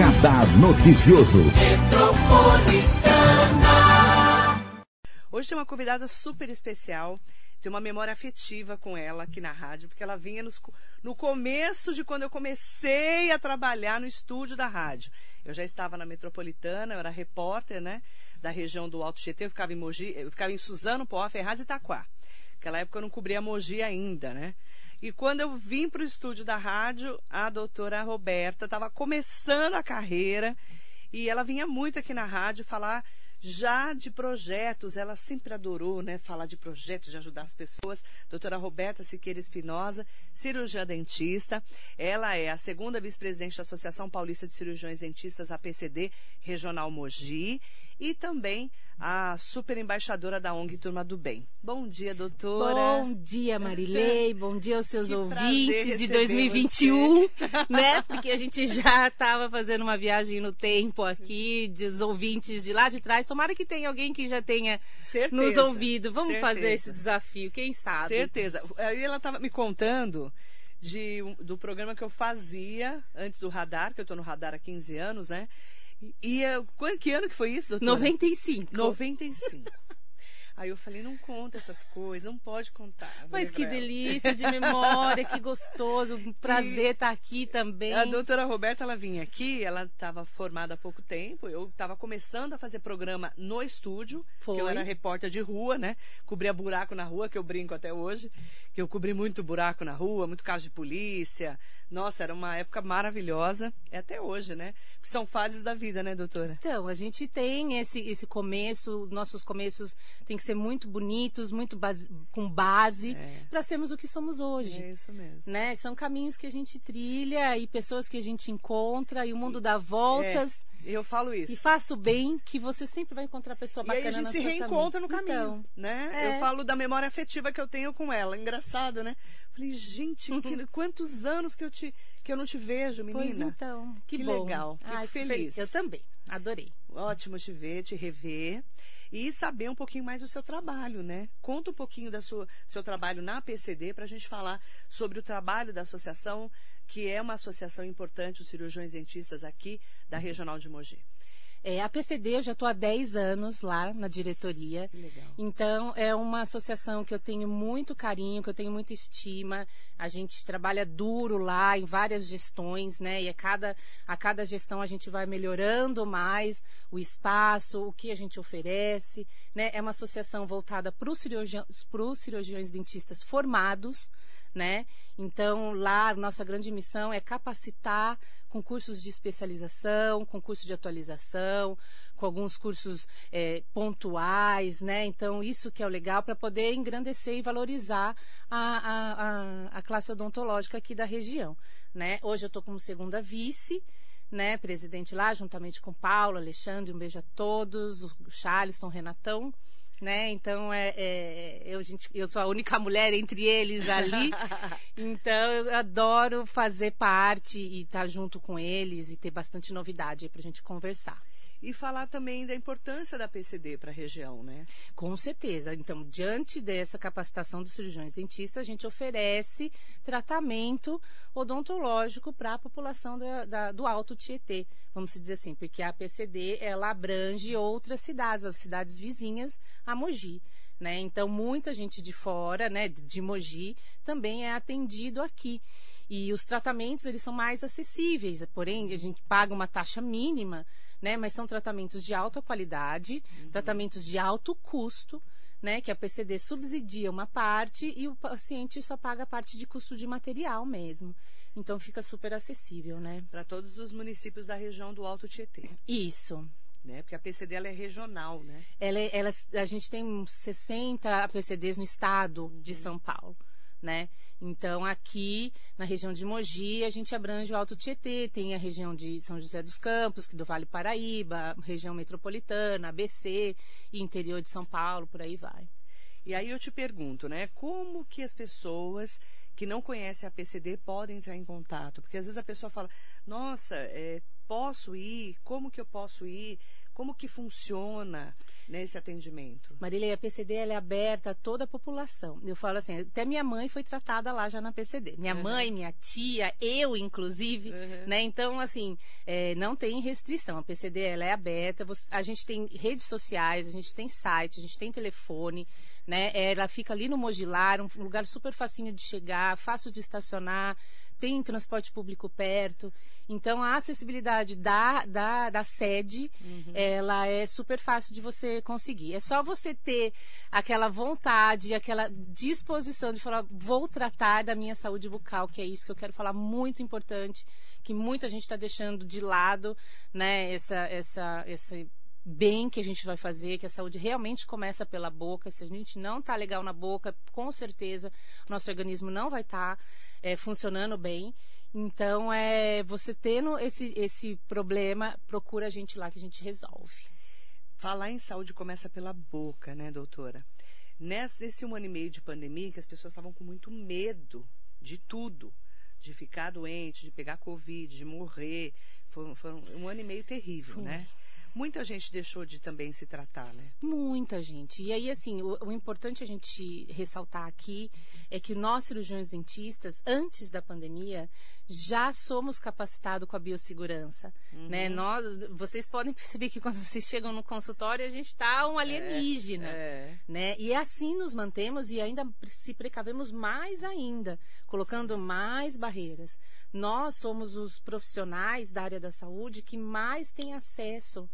Radar Noticioso. Hoje tem uma convidada super especial. Tenho uma memória afetiva com ela aqui na rádio, porque ela vinha nos, no começo de quando eu comecei a trabalhar no estúdio da rádio. Eu já estava na Metropolitana, eu era repórter, né? Da região do Alto Tietê, eu ficava em Mogi, eu ficava em Suzano, Poá, Ferraz e Itaquá. Naquela época eu não cobria Mogi ainda, né? E quando eu vim para o estúdio da rádio, a doutora Roberta estava começando a carreira e ela vinha muito aqui na rádio falar já de projetos, ela sempre adorou, né, falar de projetos, de ajudar as pessoas. Doutora Roberta Siqueira Espinosa, cirurgiã dentista. Ela é a segunda vice-presidente da Associação Paulista de Cirurgiões Dentistas, APCD, Regional Mogi e também a super embaixadora da ONG Turma do Bem. Bom dia, doutora. Bom dia, Marilei. Bom dia aos seus que ouvintes de 2021, você. né? Porque a gente já estava fazendo uma viagem no tempo aqui, dos ouvintes de lá de trás. Tomara que tenha alguém que já tenha certeza, nos ouvido. Vamos certeza. fazer esse desafio, quem sabe? Certeza. Aí ela estava me contando de, do programa que eu fazia antes do radar, que eu estou no radar há 15 anos, né? E, e que ano que foi isso, doutora? 95. 95. Aí eu falei, não conta essas coisas, não pode contar. Mas que delícia de memória, que gostoso, um prazer estar tá aqui também. A doutora Roberta, ela vinha aqui, ela estava formada há pouco tempo, eu estava começando a fazer programa no estúdio, Foi. que eu era repórter de rua, né? Cobria buraco na rua, que eu brinco até hoje, que eu cobri muito buraco na rua, muito caso de polícia. Nossa, era uma época maravilhosa, é até hoje, né? São fases da vida, né, doutora? Então, a gente tem esse, esse começo, nossos começos têm que ser muito bonitos, muito base, com base, é. para sermos o que somos hoje. É isso mesmo. Né? São caminhos que a gente trilha e pessoas que a gente encontra e o mundo dá voltas. É. Eu falo isso. E faça o bem, que você sempre vai encontrar pessoa bacana E aí a gente se reencontra caminho. no caminho, então, né? É. Eu falo da memória afetiva que eu tenho com ela. Engraçado, né? Falei, gente, uhum. que, quantos anos que eu, te, que eu não te vejo, menina. Pois então, que, que bom. legal. Fico Ai, feliz. Eu também, adorei. Ótimo te ver, te rever e saber um pouquinho mais do seu trabalho, né? Conta um pouquinho do seu trabalho na PCD para a gente falar sobre o trabalho da associação que é uma associação importante, os cirurgiões dentistas aqui da Regional de Mogi. É, a PCD eu já estou há 10 anos lá na diretoria. Legal. Então, é uma associação que eu tenho muito carinho, que eu tenho muita estima. A gente trabalha duro lá em várias gestões, né? E a cada, a cada gestão a gente vai melhorando mais o espaço, o que a gente oferece. Né? É uma associação voltada para os cirurgiões, cirurgiões dentistas formados né? Então, lá, nossa grande missão é capacitar com cursos de especialização, com curso de atualização, com alguns cursos é, pontuais, né? Então, isso que é o legal para poder engrandecer e valorizar a, a, a, a, classe odontológica aqui da região, né? Hoje eu estou como segunda vice, né? Presidente lá, juntamente com Paulo, Alexandre, um beijo a todos, o Charleston, o Renatão, né? Então é, é, eu, gente, eu sou a única mulher entre eles ali, então eu adoro fazer parte e estar tá junto com eles e ter bastante novidade para a gente conversar e falar também da importância da PCD para a região, né? Com certeza. Então, diante dessa capacitação dos cirurgiões dentistas, a gente oferece tratamento odontológico para a população da, da, do Alto Tietê, vamos dizer assim, porque a PCD ela abrange outras cidades, as cidades vizinhas a Mogi. Né? Então, muita gente de fora, né, de Mogi, também é atendido aqui. E os tratamentos, eles são mais acessíveis, porém, a gente paga uma taxa mínima né? Mas são tratamentos de alta qualidade, uhum. tratamentos de alto custo, né? Que a PCD subsidia uma parte e o paciente só paga a parte de custo de material mesmo. Então fica super acessível, né? Para todos os municípios da região do Alto Tietê. Isso. Né? Porque a PCD ela é regional, né? Ela, é, ela, a gente tem 60 PCDs no estado uhum. de São Paulo né? Então, aqui na região de Mogi, a gente abrange o Alto Tietê, tem a região de São José dos Campos, do Vale Paraíba, região metropolitana, ABC interior de São Paulo, por aí vai. E aí eu te pergunto, né, como que as pessoas que não conhecem a PCD podem entrar em contato? Porque às vezes a pessoa fala, nossa, é, posso ir? Como que eu posso ir? Como que funciona nesse atendimento? Marília, a PCD ela é aberta a toda a população. Eu falo assim, até minha mãe foi tratada lá já na PCD. Minha Uhum. mãe, minha tia, eu inclusive, Uhum. né? Então, assim, é, não tem restrição. A PCD ela é aberta. A gente tem redes sociais, a gente tem site, a gente tem telefone, né? Ela fica ali no Mogilar, um lugar super facinho de chegar, fácil de estacionar. Tem transporte público perto. Então, a acessibilidade da, da, da sede, ela é super fácil de você conseguir. É só você ter aquela vontade, aquela disposição de falar, vou tratar da minha saúde bucal, que é isso que eu quero falar, muito importante, que muita gente está deixando de lado, né, essa, essa, esse bem que a gente vai fazer, que a saúde realmente começa pela boca. Se a gente não está legal na boca, com certeza nosso organismo não vai estar funcionando bem. Então, é, você tendo esse, esse problema, procura a gente lá que a gente resolve. Falar em saúde começa pela boca, né, doutora? Nesse, nesse um ano e meio de pandemia, que as pessoas estavam com muito medo de tudo, de ficar doente, de pegar Covid, de morrer. Foi, foi um ano e meio terrível, Foi. né? Muita gente deixou de também se tratar, né? Muita gente. E aí, assim, o, o importante a gente ressaltar aqui é que nós, cirurgiões dentistas, antes da pandemia, já somos capacitados com a biossegurança. Né? Nós, vocês podem perceber que quando vocês chegam no consultório, a gente está um alienígena. É. Né? E assim nos mantemos e ainda se precavemos mais ainda, colocando mais barreiras. Nós somos os profissionais da área da saúde que mais têm acesso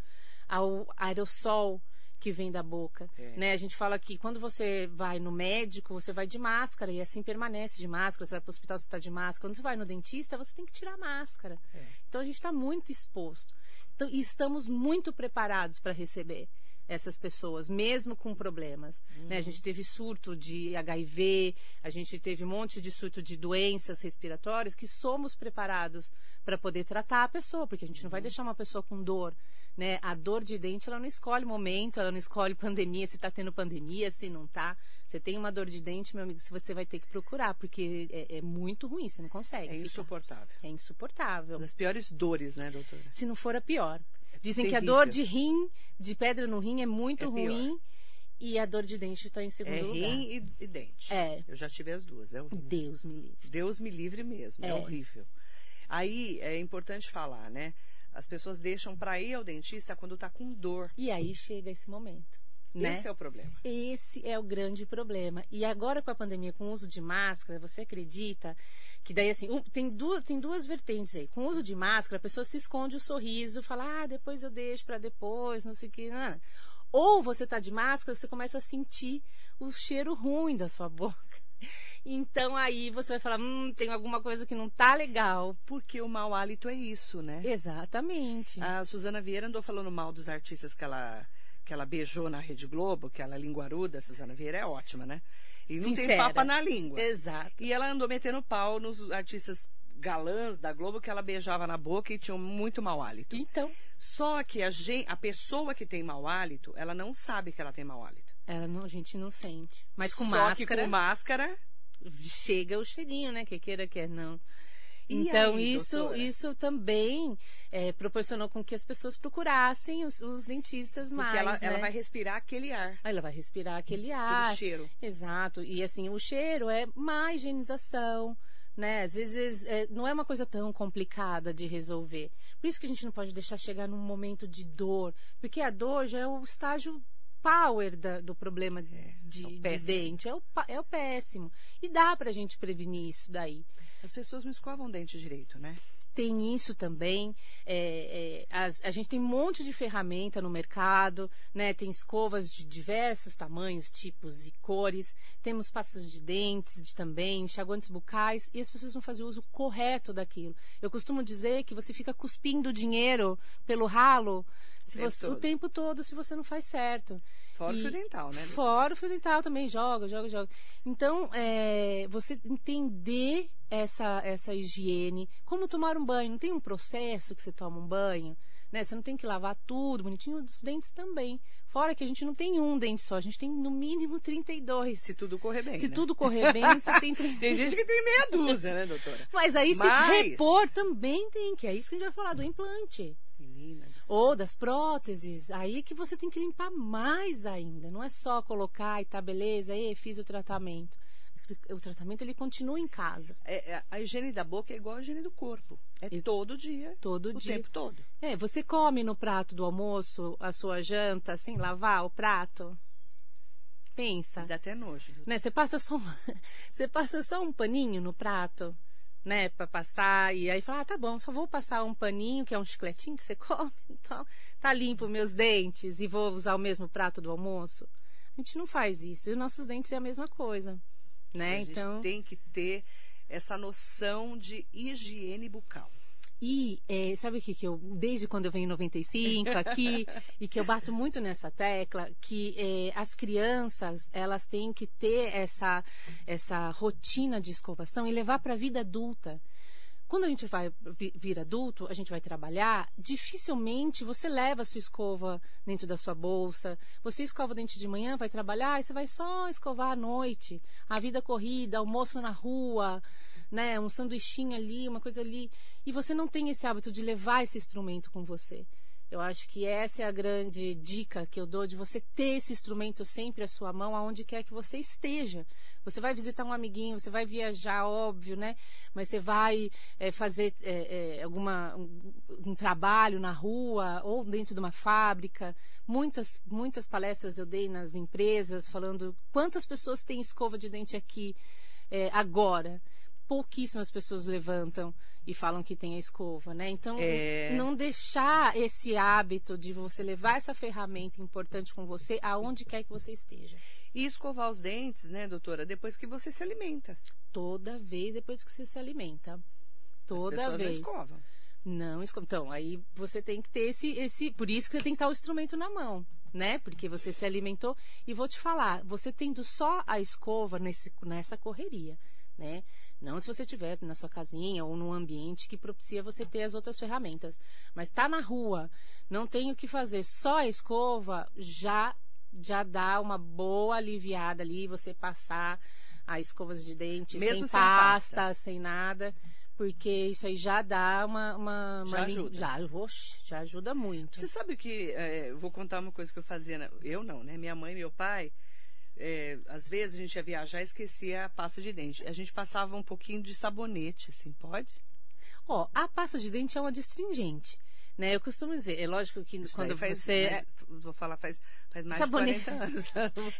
ao aerossol que vem da boca. É. Né? A gente fala que quando você vai no médico, você vai de máscara e assim permanece de máscara. Você vai para o hospital, você está de máscara. Quando você vai no dentista, você tem que tirar a máscara. É. Então a gente está muito exposto. Então, e estamos muito preparados para receber essas pessoas, mesmo com problemas. Né? A gente teve surto de HIV, a gente teve um monte de surto de doenças respiratórias que somos preparados para poder tratar a pessoa, porque a gente não vai deixar uma pessoa com dor. Né? A dor de dente, ela não escolhe momento, ela não escolhe pandemia, se está tendo pandemia, se não está. Você tem uma dor de dente, meu amigo, você vai ter que procurar, porque é, é muito ruim, você não consegue. É ficar. insuportável. É insuportável. Das piores dores, né, doutora? Se não for a pior. Dizem que a Terrível. dor de rim, de pedra no rim, é muito É pior. ruim. E a dor de dente está em segundo É lugar. rim e, e dente. É. Eu já tive as duas. É horrível. Deus me livre. Deus me livre mesmo. É, É. horrível. Aí é importante falar, né? As pessoas deixam para ir ao dentista quando está com dor. E aí chega esse momento. Né? Esse é o problema. Esse é o grande problema. E agora com a pandemia, com o uso de máscara, você acredita que daí assim, um- tem, duas, tem duas vertentes aí. Com o uso de máscara, a pessoa se esconde o sorriso, fala, ah, depois eu deixo para depois, não sei o que. Não. Ou você tá de máscara, você começa a sentir o cheiro ruim da sua boca. Então aí você vai falar, hum, tem alguma coisa que não tá legal. Porque o mau hálito é isso, né? Exatamente. A Suzana Vieira andou falando mal dos artistas que ela, que ela beijou na Rede Globo, que ela é linguaruda. A Suzana Vieira é ótima, né? E não tem Sincera. papa na língua. Exato. E ela andou metendo pau nos artistas galãs da Globo que ela beijava na boca e tinham muito mau hálito. Então, Só que a, gen- a pessoa que tem mau hálito, ela não sabe que ela tem mau hálito. Ela não, a gente não sente. Mas com Só máscara. que com máscara, chega o cheirinho, né? Que queira, quer não. E Então, aí, isso, doutora? isso também é, proporcionou com que as pessoas procurassem os, os dentistas porque mais. ela, né? ela vai respirar aquele ar, ela vai respirar aquele aquele ar. cheiro. Exato. E assim, o cheiro é má higienização. Né? Às vezes é, não é uma coisa tão complicada de resolver. Por isso que a gente não pode deixar chegar num momento de dor. Porque a dor já é o estágio power da- do problema de, é de dente. É o, é o péssimo. E dá pra gente prevenir isso daí. As pessoas não escovam o dente direito, né? Tem isso também. É, é, as- a gente tem um monte de ferramenta no mercado, né? Tem escovas de diversos tamanhos, tipos e cores. Temos pastas de dentes de, também, enxaguantes bucais, e as pessoas não fazem o uso correto daquilo. Eu costumo dizer que você fica cuspindo dinheiro pelo ralo se você- o tempo todo se você não faz certo. Fora o E fio dental, né? Fora o fio dental também, joga, joga, joga. Então, é, você entender essa, essa higiene, como tomar um banho. Não tem um processo que você toma um banho, né? Você não tem que lavar tudo bonitinho, os dentes também. Fora que a gente não tem um dente só, a gente tem no mínimo 32. Se tudo correr bem. Se né? tudo correr bem, você tem 32. Tem gente que tem meia dúzia, né, doutora? Mas aí se Mas- repor também tem, que é isso que a gente vai falar do implante. Menina Ou das próteses, aí que você tem que limpar mais ainda. Não é só colocar e tá beleza, aí fiz o tratamento. O tratamento ele continua em casa. É, é, a higiene da boca é igual a higiene do corpo. É e todo dia. Todo o dia. tempo todo. É, você come no prato do almoço a sua janta sem lavar o prato? Pensa. Dá até nojo. Né? Você passa só você passa só um paninho no prato, né, para passar e aí fala: "Ah, tá bom, só vou passar um paninho, que é um chicletinho que você come". Então, tá limpo meus dentes e vou usar o mesmo prato do almoço. A gente não faz isso. E os nossos dentes é a mesma coisa, né? A gente então, tem que ter essa noção de higiene bucal. E é, sabe o que, que eu, desde quando eu venho em 95 aqui, e que eu bato muito nessa tecla, que é, as crianças, elas têm que ter essa, essa rotina de escovação e levar para a vida adulta. Quando a gente vai vir adulto, a gente vai trabalhar, dificilmente você leva a sua escova dentro da sua bolsa. Você escova o dente de manhã, vai trabalhar, e você vai só escovar à noite. A vida corrida, almoço na rua, né, um sanduichinho ali, uma coisa ali, e você não tem esse hábito de levar esse instrumento com você. Eu acho que essa é a grande dica que eu dou de você ter esse instrumento sempre à sua mão, aonde quer que você esteja. Você vai visitar um amiguinho, você vai viajar, óbvio, né? Mas você vai é, fazer é, é, alguma um, um, trabalho na rua ou dentro de uma fábrica. Muitas muitas palestras eu dei nas empresas falando quantas pessoas têm escova de dente aqui agora pouquíssimas pessoas levantam e falam que tem a escova, né? Então, é... não deixar esse hábito de você levar essa ferramenta importante com você aonde quer que você esteja. E escovar os dentes, né, doutora, depois que você se alimenta. Toda vez depois que você se alimenta. Toda As vez. Não escovam. Não escova. Então, aí você tem que ter esse, esse. Por isso que você tem que estar o instrumento na mão, né? Porque você se alimentou. E vou te falar, você tendo só a escova nesse, nessa correria, né? Não se você estiver na sua casinha ou num ambiente que propicia você ter as outras ferramentas. Mas tá na rua, não tem o que fazer, só a escova já já dá uma boa aliviada ali, você passar as escovas de dente Mesmo sem, sem pasta, pasta, sem nada, porque isso aí já dá uma, uma, uma já ajuda. Já, oxe, já ajuda muito. Você sabe que é, vou contar uma coisa que eu fazia, eu não, né? Minha mãe e meu pai é, às vezes a gente ia viajar e esquecia a pasta de dente. A gente passava um pouquinho de sabonete, assim, pode? Ó, a pasta de dente é uma destringente. Né? Eu costumo dizer, é lógico que Isso quando faz, você. mais, vou falar, faz, faz mais Sabonete. de 40 anos.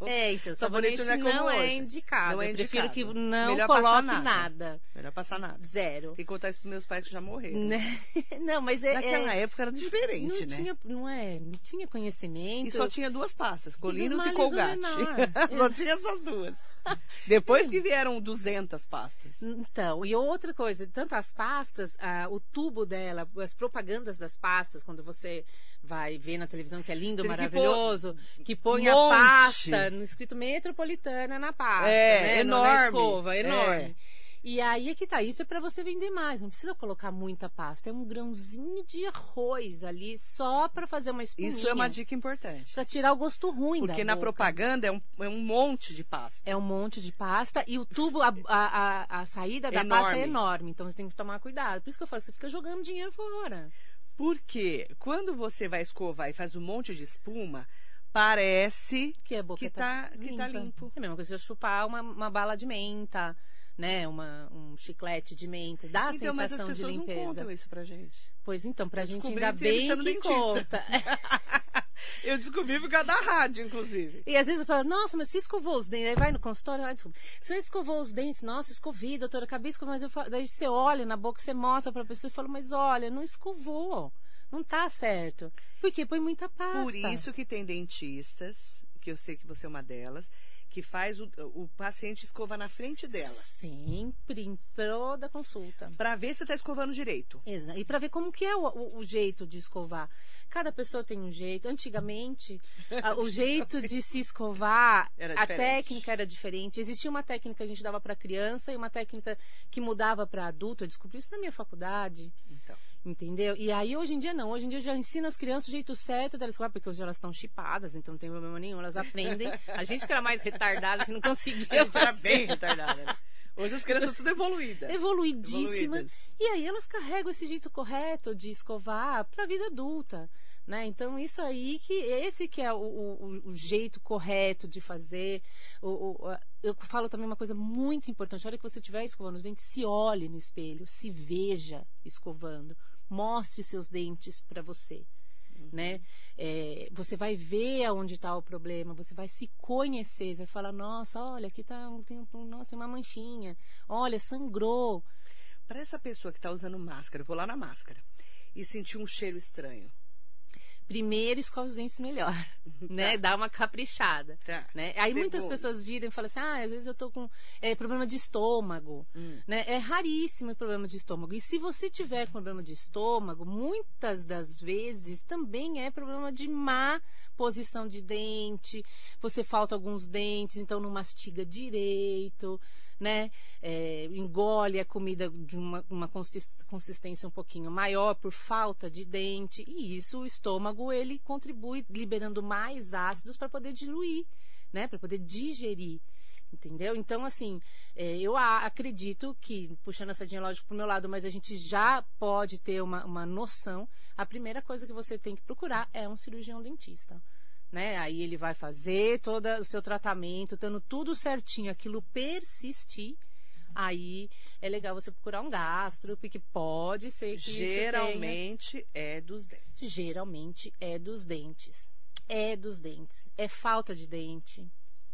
É, então, sabonete, Sabonete não é como não é indicado. Não é Eu prefiro indicado. que não Melhor coloque nada. nada. Melhor passar nada. Zero. Tem que contar isso para meus pais que já morreram. Né? Não, mas é. Naquela é- época era diferente, não né? tinha, não é, não tinha conhecimento. E só tinha duas pastas, Colinos e, o Colgate. só tinha essas duas. Depois que vieram 200 pastas. Então, e outra coisa, tanto as pastas, ah, o tubo dela, as propagandas das pastas, quando você vai ver na televisão que é lindo, que maravilhoso, que, põe a monte. pasta no escrito metropolitana na pasta, É, né? no- enorme. Na escova, É. enorme. E aí é que tá, isso é para você vender mais, não precisa colocar muita pasta, é um grãozinho de arroz ali só para fazer uma espuminha. Isso é uma dica importante. Para tirar o gosto ruim Porque na boca. propaganda é um, é um monte de pasta. É um monte de pasta e o tubo, a, a, a, a saída da Enorme. pasta é enorme. Então você tem que tomar cuidado. Por isso que eu falo, você fica jogando dinheiro fora. Porque quando você vai escovar e faz um monte de espuma, parece Que a boca que tá, que tá limpo. É a mesma coisa se eu chupar uma, uma bala de menta, né? Uma, um chiclete de menta. Dá a Então, mas as sensação de pessoas não limpeza. contam isso pra gente. Pois então, pra Eu gente ainda bem que entrevistando conta. Eu descobri por causa da rádio, inclusive. E às vezes eu falo, nossa, mas você escovou os dentes? Aí vai no consultório, ah, desculpa. Você escovou os dentes? Nossa, escovei, doutora, acabei escovar. Mas eu falo, daí você olha na boca, você mostra pra pessoa e fala, mas olha, não escovou. Não tá certo. Porque põe muita pasta. Por isso que tem dentistas, que eu sei que você é uma delas, que faz o, o paciente escova na frente dela. Sempre em toda consulta. Pra ver se tá escovando direito. Exa- E para ver como que é o, o- o jeito de escovar. Cada pessoa tem um jeito. Antigamente, a- o jeito de se escovar, a técnica era diferente. Existia uma técnica que a gente dava para criança e uma técnica que mudava para adulto. Eu descobri isso na minha faculdade. Então. Entendeu? E aí hoje em dia não. Hoje em dia eu já ensino as crianças o jeito certo delas escovar, porque hoje elas estão chipadas, então não tem problema nenhum, elas aprendem. A gente que era mais retardada, que não conseguia. A gente era bem retardada, né? Hoje as crianças são tudo evoluídas. evoluidíssima. Evoluídas. E aí elas carregam esse jeito correto de escovar para a vida adulta. Né? Então, isso aí que esse que é o, o, o jeito correto de fazer. O, eu falo também uma coisa muito importante. A hora que você estiver escovando os dentes, se olhe no espelho, se veja escovando. Mostre seus dentes para você. Uhum. Né? É, você vai ver aonde está o problema, você vai se conhecer, você vai falar, nossa, olha, aqui tá, tem, nossa, tem uma manchinha, olha, sangrou. Para essa pessoa que está usando máscara, eu vou lá na máscara e sentir um cheiro estranho primeiro escova os dentes melhor, né? Tá. Dá uma caprichada, tá. né? Aí muitas pessoas viram e falam assim, ah, às vezes eu tô com é, problema de estômago, hum. né? É raríssimo o problema de estômago. E se você tiver problema de estômago, muitas das vezes também é problema de má posição de dente, você falta alguns dentes, então não mastiga direito, né? É, engole a comida de uma, uma consistência um pouquinho maior por falta de dente. E isso, o estômago, ele contribui liberando mais ácidos para poder diluir, né? Para poder digerir. Entendeu? Então, assim, é, eu acredito que, puxando essa sardinha lógico para o meu lado, mas a gente já pode ter uma, uma noção. A primeira coisa que você tem que procurar é um cirurgião dentista né? Aí ele vai fazer todo o seu tratamento, tendo tudo certinho, aquilo persistir. Aí é legal você procurar um gastro, porque pode ser que geralmente é dos dentes. Geralmente é dos dentes. É dos dentes. É falta de dente,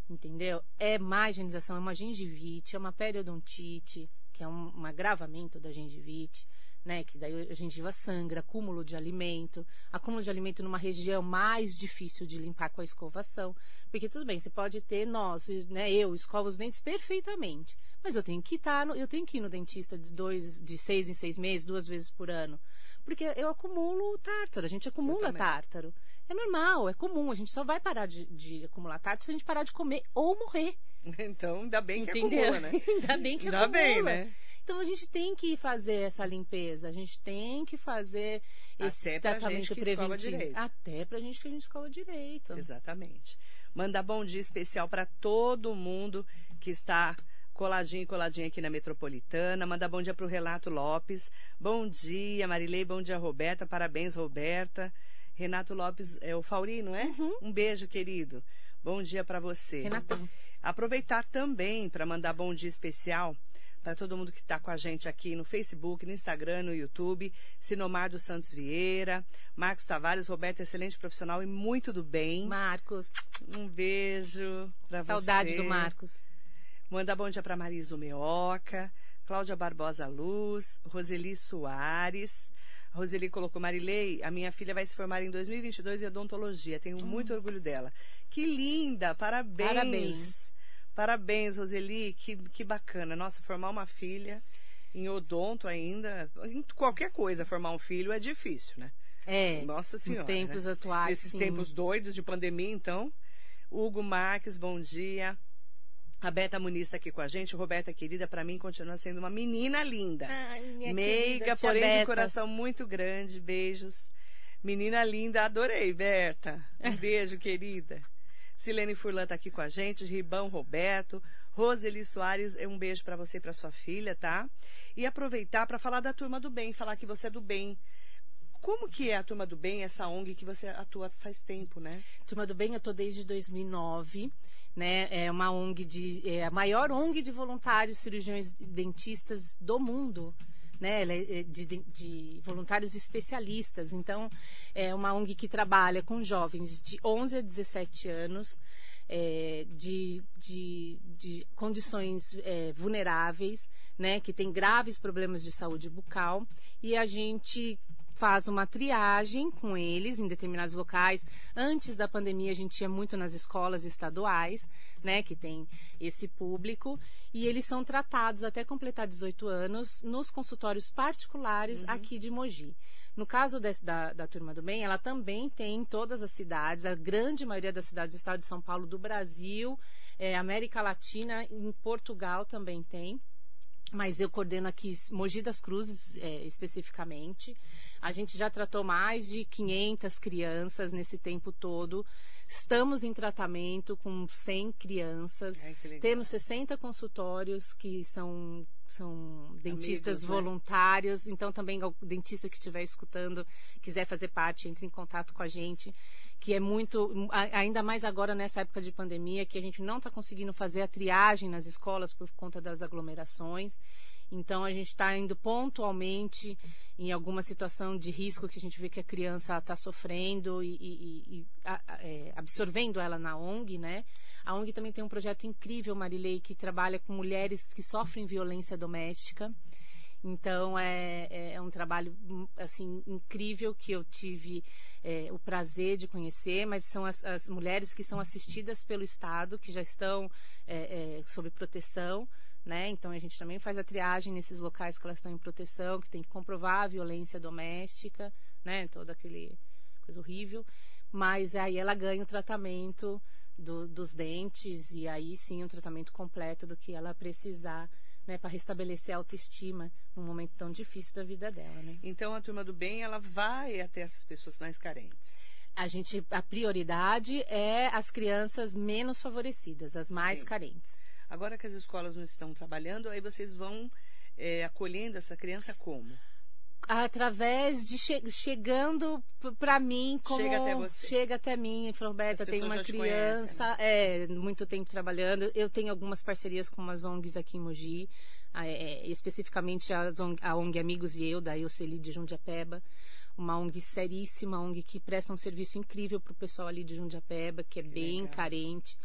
entendeu? É má higienização, é uma gengivite, é uma periodontite, que é um, um agravamento da gengivite né? Que daí a gengiva sangra, acúmulo de alimento, acúmulo de alimento numa região mais difícil de limpar com a escovação. Porque tudo bem, você pode ter nós, né? Eu escovo os dentes perfeitamente. Mas eu tenho que estar, no, eu tenho que ir no dentista de dois, de seis em seis meses, duas vezes por ano. Porque eu acumulo tártaro, a gente acumula tártaro. É normal, é comum. A gente só vai parar de, de acumular tártaro se a gente parar de comer ou morrer. Então, ainda bem que Entendeu? acumula, né? ainda bem que ainda acumula. Bem, né? Então a gente tem que fazer essa limpeza, a gente tem que fazer esse Até tratamento preventivo. Até pra gente que a gente escova direito. Exatamente. Manda bom dia especial para todo mundo que está coladinho e coladinho aqui na Metropolitana. Manda bom dia para o Renato Lopes. Bom dia, Marilei. Bom dia, Roberta. Parabéns, Roberta. Renato Lopes é o Faurino, é? Uhum. Um beijo, querido. Bom dia para você. Renatão. Aproveitar também para mandar bom dia especial para todo mundo que está com a gente aqui no Facebook, no Instagram, no YouTube. Sinomar dos Santos Vieira, Marcos Tavares, Roberto, excelente profissional e muito do bem. Marcos. Um beijo para você. Saudade do Marcos. Manda bom dia para Marisa Meoca, Cláudia Barbosa Luz, Roseli Soares. A Roseli colocou, Marilei, a minha filha vai se formar em 2022 em odontologia. Tenho hum. muito orgulho dela. Que linda! Parabéns! Parabéns! Parabéns, Roseli, que, que bacana. Nossa, formar uma filha em odonto ainda, em qualquer coisa, formar um filho é difícil, né? É. Nossa Senhora. Nos tempos né? atuais. Nesses sim. tempos doidos de pandemia, então. Hugo Marques, bom dia. A Beta Muniz está aqui com a gente. Roberta, querida, para mim continua sendo uma menina linda. Ai, minha Meiga, querida, porém Beta. de coração muito grande. Beijos. Menina linda, adorei, Berta. Um beijo, querida. Silene Furlan está aqui com a gente, Ribão Roberto, Roseli Soares, um beijo para você e para sua filha, tá? E aproveitar para falar da Turma do Bem, falar que você é do bem. Como que é a Turma do Bem, essa ONG que você atua faz tempo, né? Turma do Bem, eu tô desde 2009, né? É uma ONG de é a maior ONG de voluntários cirurgiões dentistas do mundo né? Ela é, é de, de, voluntários especialistas. Então, é uma ONG que trabalha com jovens de 11 a 17 anos, é, de, de, de, condições é, vulneráveis, né? Que tem graves problemas de saúde bucal. E a gente faz uma triagem com eles em determinados locais. Antes da pandemia, a gente ia muito nas escolas estaduais, né, que tem esse público, e eles são tratados até completar 18 anos nos consultórios particulares uhum. aqui de Mogi. No caso desse, da, da Turma do Bem, ela também tem em todas as cidades, a grande maioria das cidades do estado de São Paulo, do Brasil, é, América Latina, em Portugal também tem mas eu coordeno aqui Mogi das Cruzes é, especificamente. A gente já tratou mais de 500 crianças nesse tempo todo Estamos em tratamento com 100 crianças. Ai. Temos 60 consultórios que são, são dentistas Amigos, né? voluntários. Então, também o dentista que estiver escutando, quiser fazer parte, entre em contato com a gente. Que é muito, ainda mais agora nessa época de pandemia, que a gente não está conseguindo fazer a triagem nas escolas por conta das aglomerações. Então, a gente está indo pontualmente em alguma situação de risco que a gente vê que a criança está sofrendo e, e- e- a- é, absorvendo ela na ONG, né? A ONG também tem um projeto incrível, Marilei, que trabalha com mulheres que sofrem violência doméstica. Então é, é- é um trabalho assim incrível que eu tive é, o prazer de conhecer, mas são as, as mulheres que são assistidas pelo Estado, que já estão é, é, sob proteção, né? Então a gente também faz a triagem nesses locais que elas estão em proteção, que tem que comprovar a violência doméstica, né? Toda aquele coisa horrível. Mas aí ela ganha o tratamento do- dos dentes e aí sim um tratamento completo do que ela precisar, né? Para restabelecer a autoestima num momento tão difícil da vida dela, né? Então a turma do bem ela vai até essas pessoas mais carentes. A gente, a prioridade é as crianças menos favorecidas, as mais Sim. carentes. Agora que as escolas não estão trabalhando, aí vocês vão é, acolhendo essa criança como? através de che chegando para mim como Chega até você. chega até mim. E falou As tem uma criança. conhecem, é muito tempo trabalhando. Eu tenho algumas parcerias com umas ONGs aqui em Mogi. Ah, é, especificamente a ONG, a ONG Amigos e eu da Euceli de Jundiapeba. Uma ONG seríssima ONG que presta um serviço incrível para o pessoal ali de Jundiapeba que é bem legal. carente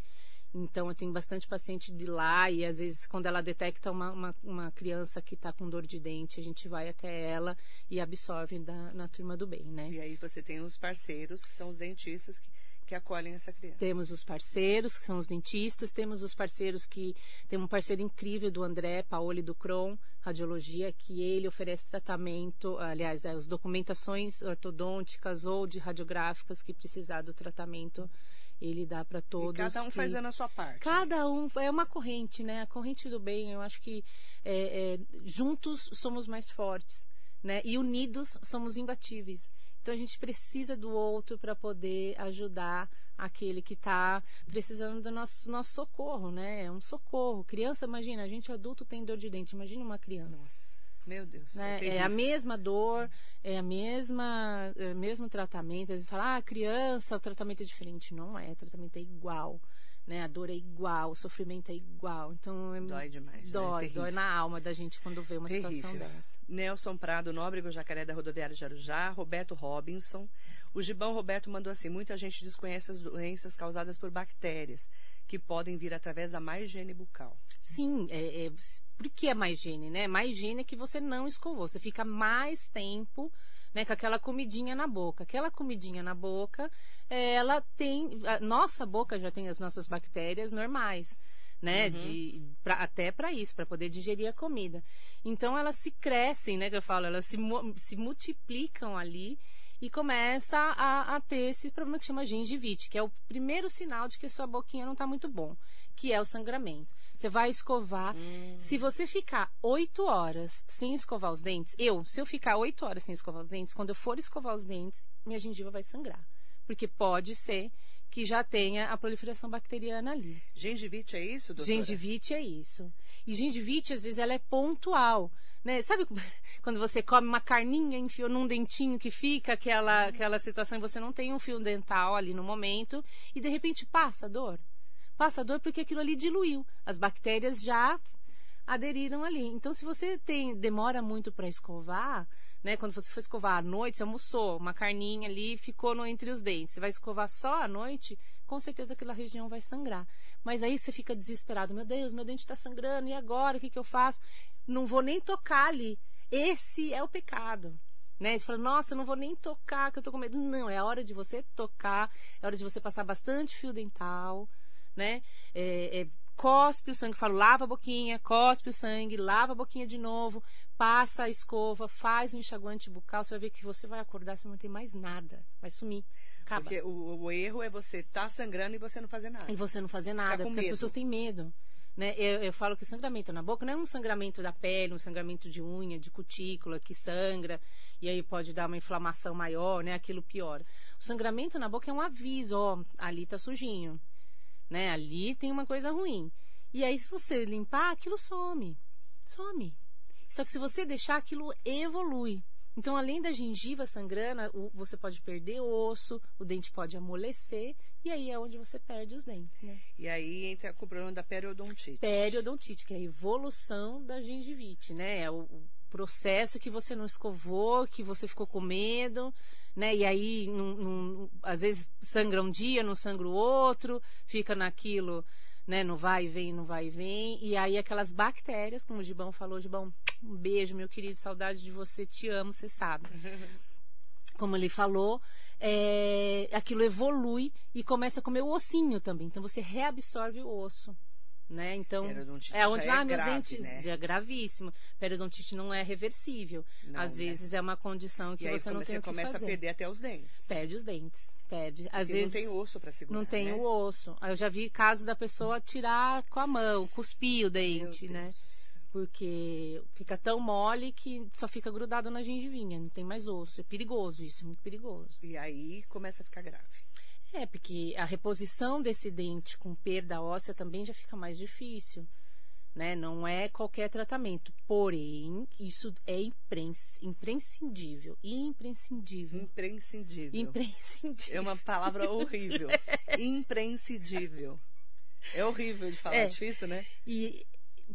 então eu tenho bastante paciente de lá e às vezes quando ela detecta uma, uma, uma criança que está com dor de dente, a gente vai até ela e absorve da, na turma do bem, né? E aí você tem os parceiros, que são os dentistas que, que acolhem essa criança. Temos os parceiros, que são os dentistas, temos os parceiros que. Tem um parceiro incrível do André Paoli do Cron, Radiologia, que ele oferece tratamento, aliás, é, as documentações ortodônticas ou de radiográficas que precisar do tratamento, ele dá para todos. e cada um que- fazendo a sua parte. Cada um é uma corrente, né? A corrente do bem, eu acho que é, é, juntos somos mais fortes, né? E unidos somos imbatíveis. Então a gente precisa do outro para poder ajudar aquele que está precisando do nosso, nosso socorro, né? É um socorro. Criança, imagina, a gente adulto tem dor de dente, imagina uma criança. Nossa, meu Deus. Né? É, terrível. a mesma dor, é a mesma, é o mesmo tratamento. Eles falam, ah, criança, o tratamento é diferente. Não é, o tratamento é igual. Né? A dor é igual, o sofrimento é igual. Então, é, Dói demais. né? dói, Terrível. dói na alma da gente quando vê uma situação Terrível. dessa. Nelson Prado Nóbrega, o Jacaré da Rodoviária de Arujá, Roberto Robinson. O Gibão Roberto mandou assim: muita gente desconhece as doenças causadas por bactérias, que podem vir através da má higiene bucal. Sim, é, é, por que é má higiene, né? Má higiene é que você não escovou. Você fica mais tempo né, com aquela comidinha na boca. Aquela comidinha na boca, é, ela tem. A nossa boca já tem as nossas bactérias normais. Né, Uhum. de, pra- até para isso, para poder digerir a comida. Então elas se crescem, né? Que eu falo, elas se, se multiplicam ali e começa a, a ter esse problema que chama gengivite, que é o primeiro sinal de que sua boquinha não está muito bom, que é o sangramento. Você vai escovar. Se você ficar oito horas sem escovar os dentes, eu, se eu ficar oito horas sem escovar os dentes, quando eu for escovar os dentes, minha gengiva vai sangrar. Porque pode ser que já tenha a proliferação bacteriana ali. Gengivite é isso, doutora? Gengivite é isso. E gengivite, às vezes, ela é pontual. Né? Sabe quando você come uma carninha, enfiou num dentinho que fica aquela, aquela situação e você não tem um fio dental ali no momento e de repente passa a dor? Passa a dor porque aquilo ali diluiu. As bactérias já aderiram ali. Então, se você tem demora muito para escovar, né? Quando você for escovar à noite, você almoçou uma carninha ali, ficou no, entre os dentes. Você vai escovar só à noite, com certeza aquela região vai sangrar. Mas aí você fica desesperado. Meu Deus, meu dente está sangrando. E agora? O que, que eu faço? Não vou nem tocar ali. Esse é o pecado. Né? Você fala, nossa, eu não vou nem tocar, que eu tô com medo. Não, é a hora de você tocar, é hora de você passar bastante fio dental, né? É, é, cospe o sangue, falo, lava a boquinha, cospe o sangue, lava a boquinha de novo, passa a escova, faz um enxaguante bucal, você vai ver que você vai acordar, você não ter mais nada, vai sumir. Acaba. Porque o, o erro é você estar sangrando e você não fazer nada. E você não fazer nada, porque as medo. pessoas têm medo. Né? Eu, eu, falo que sangramento na boca não é um sangramento da pele, um sangramento de unha, de cutícula, que sangra, e aí pode dar uma inflamação maior, né? Aquilo piora. O sangramento na boca é um aviso, ó, ali tá sujinho, né? Ali tem uma coisa ruim. E aí, se você limpar, aquilo some. Some. Só que se você deixar, aquilo evolui. Então, além da gengiva sangrando, você pode perder osso, o dente pode amolecer, e aí é onde você perde os dentes, né? E aí entra o problema da periodontite. Periodontite, que é a evolução da gengivite, né? É o, processo que você não escovou, que você ficou com medo, né? E aí, num, num, às vezes, sangra um dia, não sangra o outro, fica naquilo né? No vai e vem, no vai e vem. E aí aquelas bactérias, como o Gibão falou, Gibão, um beijo, meu querido, saudade de você, te amo, você sabe. Como ele falou, é, aquilo evolui e começa a comer o ossinho também. Então você reabsorve o osso. Né? Então, é onde ah, é meus grave, dentes né? é gravíssimo. Periodontite não é reversível. Não, Às né? vezes é uma condição que você não tem o que fazer. Você começa a perder até os dentes. Perde os dentes. Perde. Às vezes não tem osso para segurar. Não tem né? o osso. Eu já vi casos da pessoa tirar com a mão, cuspir o dente, né? Porque fica tão mole que só fica grudado na gengivinha, não tem mais osso. É perigoso isso, é muito perigoso. E aí começa a ficar grave. É, porque a reposição desse dente com perda óssea também já fica mais difícil né? Não é qualquer tratamento. Porém, isso é imprescindível. Imprescindível. Imprescindível. Imprescindível. É uma palavra horrível. imprescindível. É horrível de falar, é, é difícil, né? E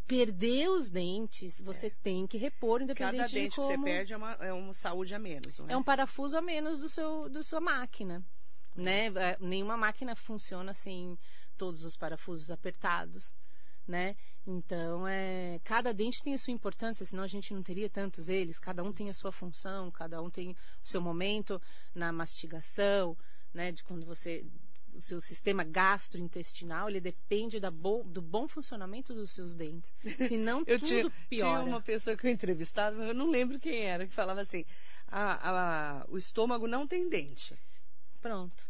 perder os dentes, você é. tem que repor, independente Cada dente de como... que você perde é uma, é uma saúde a menos. É? é um parafuso a menos do seu, do sua máquina. Né? É, nenhuma máquina funciona sem todos os parafusos apertados né? Então, é, cada dente tem a sua importância, senão a gente não teria tantos eles. Cada um tem a sua função, cada um tem o seu momento na mastigação, né? De quando você o seu sistema gastrointestinal ele depende da bo, do bom funcionamento dos seus dentes. Senão eu tudo tinha, piora. Tinha uma pessoa que eu entrevistava, eu não lembro quem era, que falava assim: a, a, o estômago não tem dente. Pronto.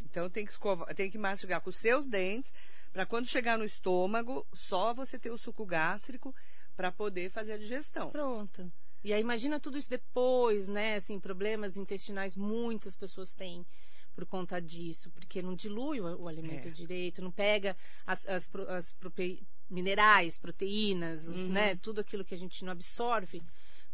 Então tem que escovar, tem que mastigar com os seus dentes para quando chegar no estômago, só você ter o suco gástrico para poder fazer a digestão. Pronto. E aí imagina tudo isso depois, né? Assim, problemas intestinais muitas pessoas têm por conta disso, porque não dilui o, o alimento é. direito, não pega as, as, as prote... minerais, proteínas, uhum. né? Tudo aquilo que a gente não absorve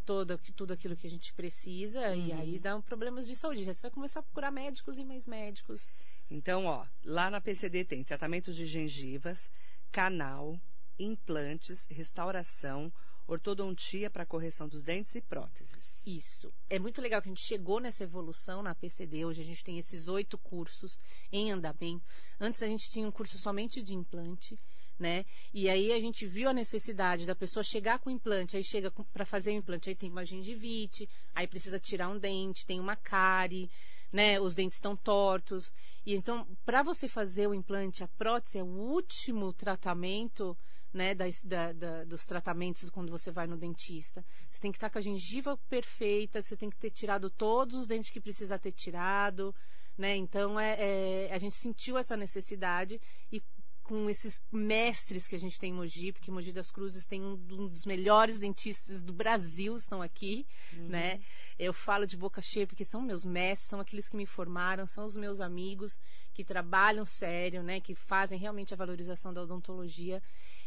todo, tudo aquilo que a gente precisa uhum. e aí dá um problemas de saúde. Você vai começar a procurar médicos e mais médicos. Então, ó, lá na PCD tem tratamentos de gengivas, canal, implantes, restauração, ortodontia para correção dos dentes e próteses. Isso. É muito legal que a gente chegou nessa evolução na PCD. Hoje a gente tem esses oito cursos em andamento. Antes a gente tinha um curso somente de implante. Né? E aí a gente viu a necessidade da pessoa chegar com implante, aí chega para fazer o implante, aí tem uma gengivite, aí precisa tirar um dente, tem uma cárie, né? Os dentes estão tortos. E então, para você fazer o implante, a prótese é o último tratamento, né? Das, da, da, dos tratamentos quando você vai no dentista. Você tem que estar com a gengiva perfeita, você tem que ter tirado todos os dentes que precisa ter tirado. Né? Então é, é, a gente sentiu essa necessidade e com esses mestres que a gente tem em Mogi, porque Mogi das Cruzes tem um, um dos melhores dentistas do Brasil, estão aqui, uhum. né? Eu falo de boca cheia porque são meus mestres, são aqueles que me formaram, são os meus amigos que trabalham sério, né? Que fazem realmente a valorização da odontologia.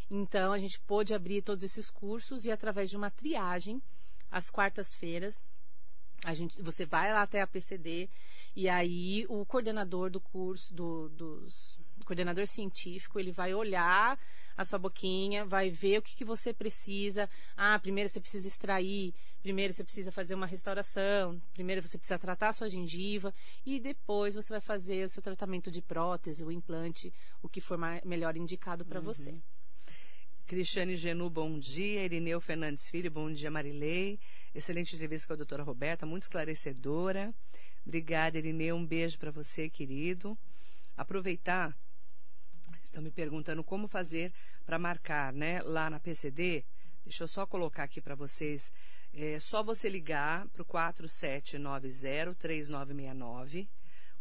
Então, a gente pôde abrir todos esses cursos e através de uma triagem, às quartas-feiras, a gente, você vai lá até a PCD e aí o coordenador do curso, do, dos coordenador científico, ele vai olhar a sua boquinha, vai ver o que, que você precisa. Ah, primeiro você precisa extrair, primeiro você precisa fazer uma restauração, primeiro você precisa tratar a sua gengiva e depois você vai fazer o seu tratamento de prótese, o implante, o que for melhor indicado para uhum. você. Cristiane Genu, bom dia. Irineu Fernandes Filho, bom dia, Marilei. Excelente entrevista com a doutora Roberta, muito esclarecedora. Obrigada, Irineu. Um beijo para você, querido. Aproveitar Estão me perguntando como fazer para marcar, né? Lá na PCD. Deixa eu só colocar aqui para vocês. É só você ligar para o 4790-3969.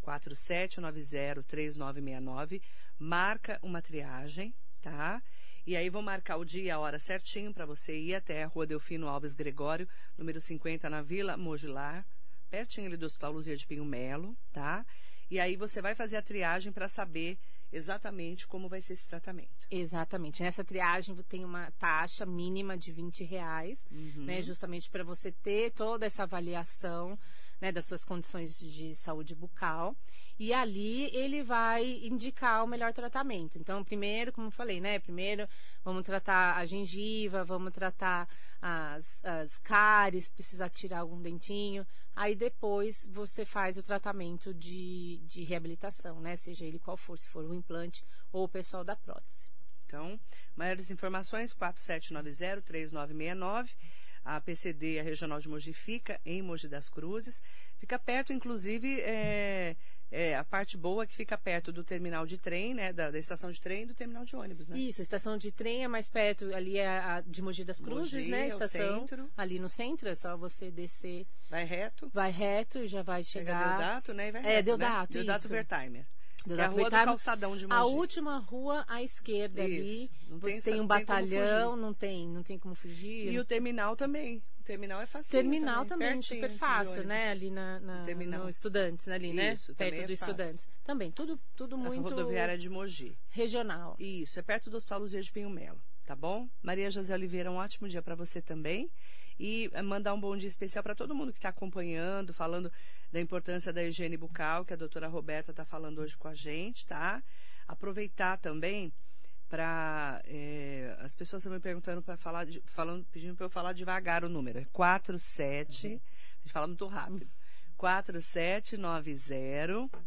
4790-3969. Marca uma triagem, tá? E aí vou marcar o dia e a hora certinho para você ir até a Rua Delfino Alves Gregório, número 50, na Vila Mogilar, pertinho ali do Hospital Luzia de Pinho Melo, tá? E aí você vai fazer a triagem para saber exatamente como vai ser esse tratamento. Exatamente. Nessa triagem tem uma taxa mínima de 20 reais, Uhum. né? Justamente para você ter toda essa avaliação né, das suas condições de saúde bucal. E ali ele vai indicar o melhor tratamento. Então, primeiro, como eu falei, né? Primeiro vamos tratar a gengiva, vamos tratar as, as cáries, precisa tirar algum dentinho. Aí depois você faz o tratamento de, de reabilitação, né? Seja ele qual for, se for o implante ou o pessoal da prótese. Então, maiores informações, 4790-3969. A PCD, a Regional de Mogi, fica em Mogi das Cruzes. Fica perto, inclusive, é, é, a parte boa é que fica perto do terminal de trem, né? Da, da estação de trem e do terminal de ônibus, né? Isso, a estação de trem é mais perto, ali é a de Mogi das Cruzes, Mogi, né? A é estação. centro. Ali no centro, é só você descer, Vai reto, vai reto e já vai chegar. Deodato, né? E vai É, reto, Deodato, né? Deodato isso. Wertheimer. É a rua do calçadão de Mogi. A última rua à esquerda ali, Isso, não você tem tem, um tem batalhão, fugir. não tem, não tem como fugir. E o terminal também. O terminal é fácil. terminal também, pertinho super fácil, né? Ali na, na no Estudantes, ali, né? Isso, Perto também é do. Estudantes. Também, tudo, tudo A muito rodoviária de Mogi. regional. Isso, é perto do Hospital Luzia de Pinho Melo, tá bom? Maria José Oliveira, um ótimo dia para você também. E eh, mandar um bom dia especial para todo mundo que está acompanhando, falando da importância da higiene bucal, que a doutora Roberta está falando hoje com a gente, tá? Aproveitar também para. as pessoas estão me perguntando para falar, de- falando, pedindo para eu falar devagar o número. É 47. A gente fala muito rápido. 4790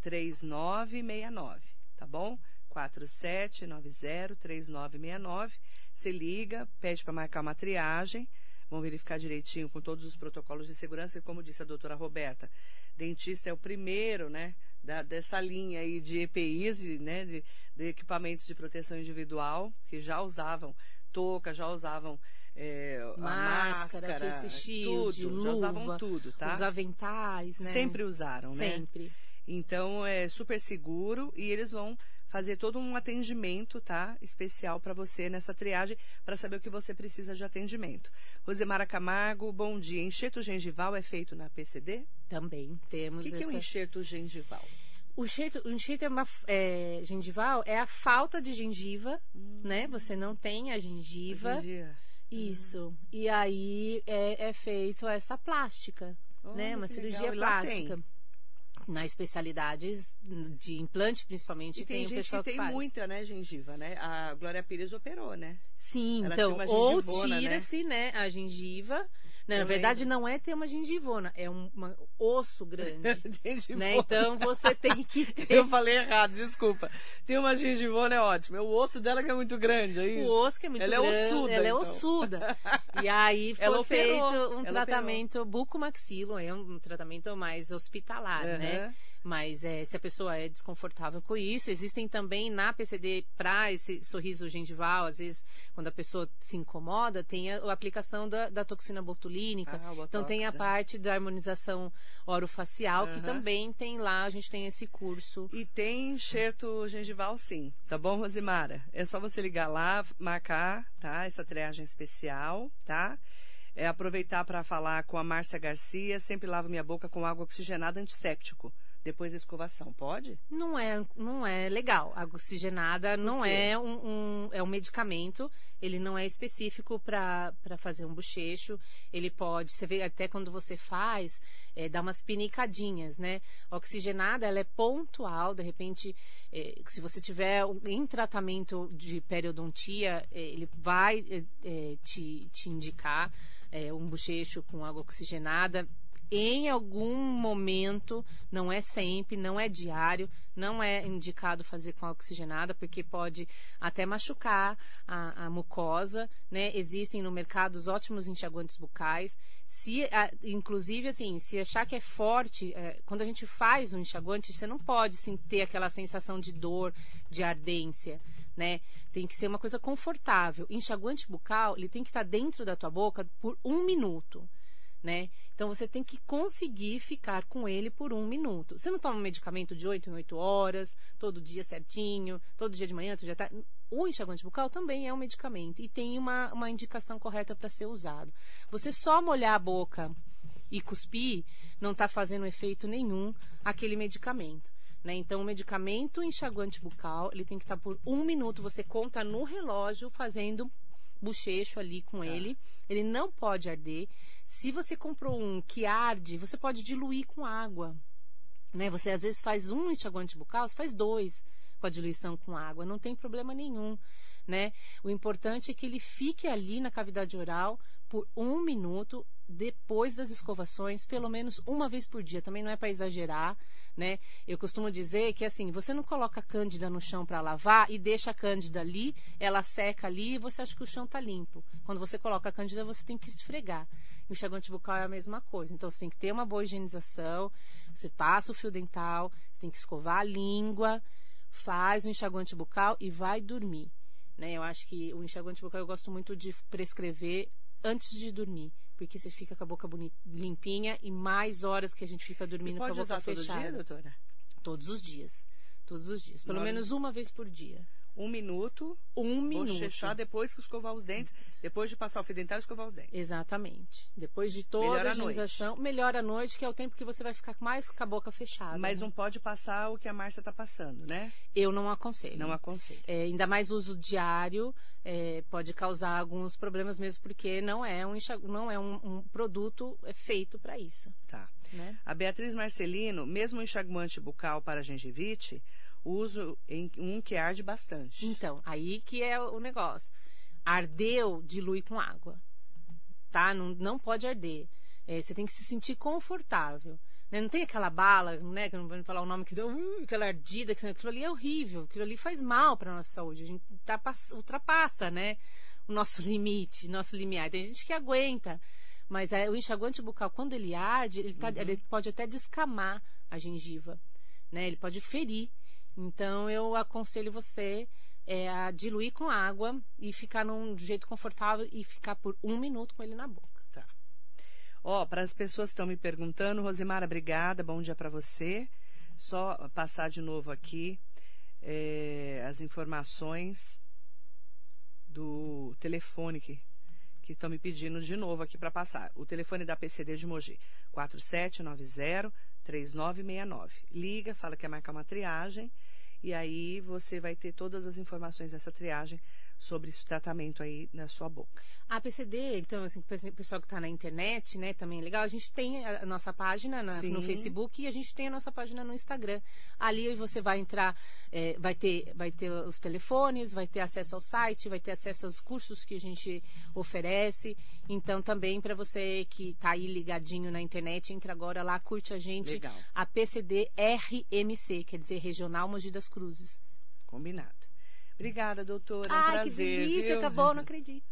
3969, tá bom? 4790-3969. Você liga, pede para marcar uma triagem. Vão verificar direitinho com todos os protocolos de segurança. E como disse a doutora Roberta, dentista é o primeiro, né? da- dessa linha aí de EPIs, né? De, de equipamentos de proteção individual, que já usavam touca, já usavam é, Máscara, máscara, face shield, tudo, já usavam luva, tudo, tá? Os aventais, né? Sempre usaram, né? Sempre. Então é super seguro e eles vão fazer todo um atendimento, tá? Especial para você nessa triagem para saber o que você precisa de atendimento. Rosemara Camargo, bom dia. Enxerto gengival é feito na PCD? Também O temos que, que é o essa... enxerto gengival? O enxerto, o enxerto é uma, é, gengival é a falta de gengiva, Hum. né? Você não tem a gengiva. Isso. E aí é, é feito essa plástica, Olha, né? Uma cirurgia legal. Lá plástica. Na especialidade de implante, principalmente, E tem, tem, o gente pessoal que que, tem faz. muita, né, gengiva, né? A Glória Pires operou, né? Sim, Ela então, ou né? tira-se, né? a gengiva. Né, na verdade, não é ter uma gengivona, é um uma- osso grande. Né? Então você tem que ter Eu falei errado, desculpa. Tem uma gengivona, é ótimo. É o osso dela que é muito grande, é o isso? osso que é muito Ela é grande. ossuda, Ela é então. ossuda. E aí foi Ela operou, feito um ela tratamento bucomaxilo, é um tratamento mais hospitalar, né? Mas é, se a pessoa é desconfortável com isso, existem também na PCD para esse sorriso gengival, às vezes quando a pessoa se incomoda, tem a, a aplicação da, da toxina botulínica. Ah, então tem a né? parte da harmonização orofacial, que Aham. também tem lá, a gente tem esse curso. E tem enxerto gengival, sim. Tá bom, Rosimara? É só você ligar lá, marcar, tá? Essa triagem especial, tá? É aproveitar para falar com a Márcia Garcia. Sempre lavo minha boca com água oxigenada antisséptico. Depois da escovação, pode? Não é, não é legal. A oxigenada não é um, um- é um medicamento. Ele não é específico para fazer um bochecho. Ele pode, você vê até quando você faz, é, dá umas pinicadinhas, né? A oxigenada, ela é pontual. De repente, é, se você tiver um- em tratamento de periodontia, é, ele vai é, é, te, te indicar é, um bochecho com água oxigenada em algum momento, não é sempre, não é diário, não é indicado fazer com oxigenada, porque pode até machucar a, a mucosa, né? Existem no mercado os ótimos enxaguantes bucais. Se, a- inclusive, assim, se achar que é forte, é, quando a gente faz um enxaguante, você não pode sim, ter aquela sensação de dor, de ardência, né? Tem que ser uma coisa confortável. Enxaguante bucal, ele tem que estar dentro da tua boca por um minuto né? Então você tem que conseguir ficar com ele por um minuto. Você não toma um medicamento de 8 em 8 horas, todo dia certinho, todo dia de manhã, todo dia tarde. O enxaguante bucal também é um medicamento e tem uma, uma indicação correta para ser usado. Você só molhar a boca e cuspir não está fazendo efeito nenhum aquele medicamento. Né? Então, o medicamento enxaguante bucal, ele tem que estar tá por um minuto. Você conta no relógio fazendo bochecho ali com tá. ele. Ele não pode arder. Se você comprou um que arde, você pode diluir com água. Né? Você às vezes faz um enxaguante bucal, você faz dois com a diluição com água, não tem problema nenhum. Né? O importante é que ele fique ali na cavidade oral por um minuto depois das escovações, pelo menos uma vez por dia. Também não é para exagerar, né? Eu costumo dizer que assim, você não coloca a cândida no chão para lavar e deixa a cândida ali, ela seca ali e você acha que o chão está limpo. Quando você coloca a cândida, você tem que esfregar. E o enxaguante bucal é a mesma coisa. Então você tem que ter uma boa higienização, você passa o fio dental, você tem que escovar a língua, faz o enxaguante bucal e vai dormir. Né? Eu acho que o enxaguante bucal eu gosto muito de prescrever antes de dormir porque você fica com a boca bonita, limpinha e mais horas que a gente fica dormindo com a boca usar fechada. Todo dia, doutora? Todos os dias. Todos os dias. Pelo menos uma vez por dia. Um minuto. Um minuto. Bochechar depois que escovar os dentes. Depois de passar o fio dental, escovar os dentes. Exatamente. Depois de toda melhor a higienização. Melhor à noite, que é o tempo que você vai ficar mais com a boca fechada. Mas né? não pode passar o que a Márcia está passando, né? Eu não aconselho. Não aconselho. É, ainda mais uso diário. É, pode causar alguns problemas mesmo, porque não é um, não é um, um produto é feito para isso. Tá. Né? A Beatriz Marcelino, mesmo o enxaguante bucal para gengivite, uso em um que arde bastante. Então, aí que é o negócio. Ardeu, dilui com água. Tá? Não, não pode arder. É, você tem que se sentir confortável. Né? Não tem aquela bala, né? Que não vou falar o nome que deu, uh, aquela ardida, que aquilo ali é horrível, aquilo ali faz mal para nossa saúde. A gente tá, ultrapassa, né? O nosso limite, nosso limiar. Tem gente que aguenta. Mas é, o enxaguante bucal, quando ele arde, ele, tá, uhum. ele pode até descamar a gengiva. Né? Ele pode ferir. Então eu aconselho você é, a diluir com água e ficar num jeito confortável e ficar por um minuto com ele na boca. Tá. Ó, para as pessoas que estão me perguntando, Rosemara, obrigada, bom dia para você. Só passar de novo aqui é, as informações do telefone que que estão me pedindo de novo aqui para passar. O telefone da PCD de Mogi, 4790 3969. Liga, fala que é marcar uma triagem e aí você vai ter todas as informações dessa triagem sobre esse tratamento aí na sua boca. A PCD, então, assim, o pessoal que está na internet, né, também é legal. A gente tem a nossa página na, no Facebook e a gente tem a nossa página no Instagram. Ali você vai entrar, é, vai, ter, vai ter os telefones, vai ter acesso ao site, vai ter acesso aos cursos que a gente oferece. Então, também para você que está aí ligadinho na internet, entra agora lá, curte a gente. Legal. A PCD RMC, quer dizer Regional Mogi das Cruzes. Combinado. Obrigada, doutora. É um Ai, prazer, que delícia, viu? acabou, não acredito.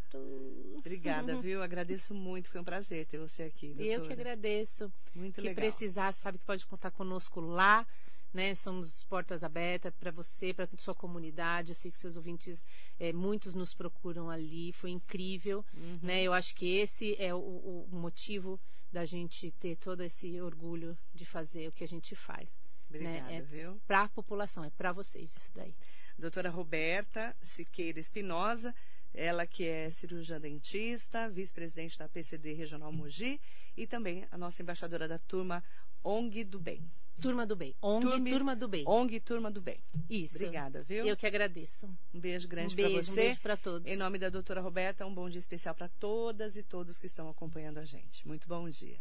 Obrigada, viu? Agradeço muito, foi um prazer ter você aqui, doutora. Eu que agradeço. Muito que legal. Que precisar, sabe que pode contar conosco lá, né? Somos portas abertas para você, para sua comunidade. Eu sei que seus ouvintes, é, muitos nos procuram ali, foi incrível, uhum. né? Eu acho que esse é o, o motivo da gente ter todo esse orgulho de fazer o que a gente faz. Obrigada, né? É viu? Para a população, é para vocês isso daí doutora Roberta Siqueira Espinosa, ela que é cirurgiã dentista, vice-presidente da PCD Regional Mogi e também a nossa embaixadora da turma ONG do Bem. Turma do Bem. ONG Turma, Turma do Bem. ONG Turma do Bem. Isso. Obrigada, viu? Eu que agradeço. Um beijo grande um para você. Um beijo para todos. Em nome da doutora Roberta, um bom dia especial para todas e todos que estão acompanhando a gente. Muito bom dia.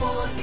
one.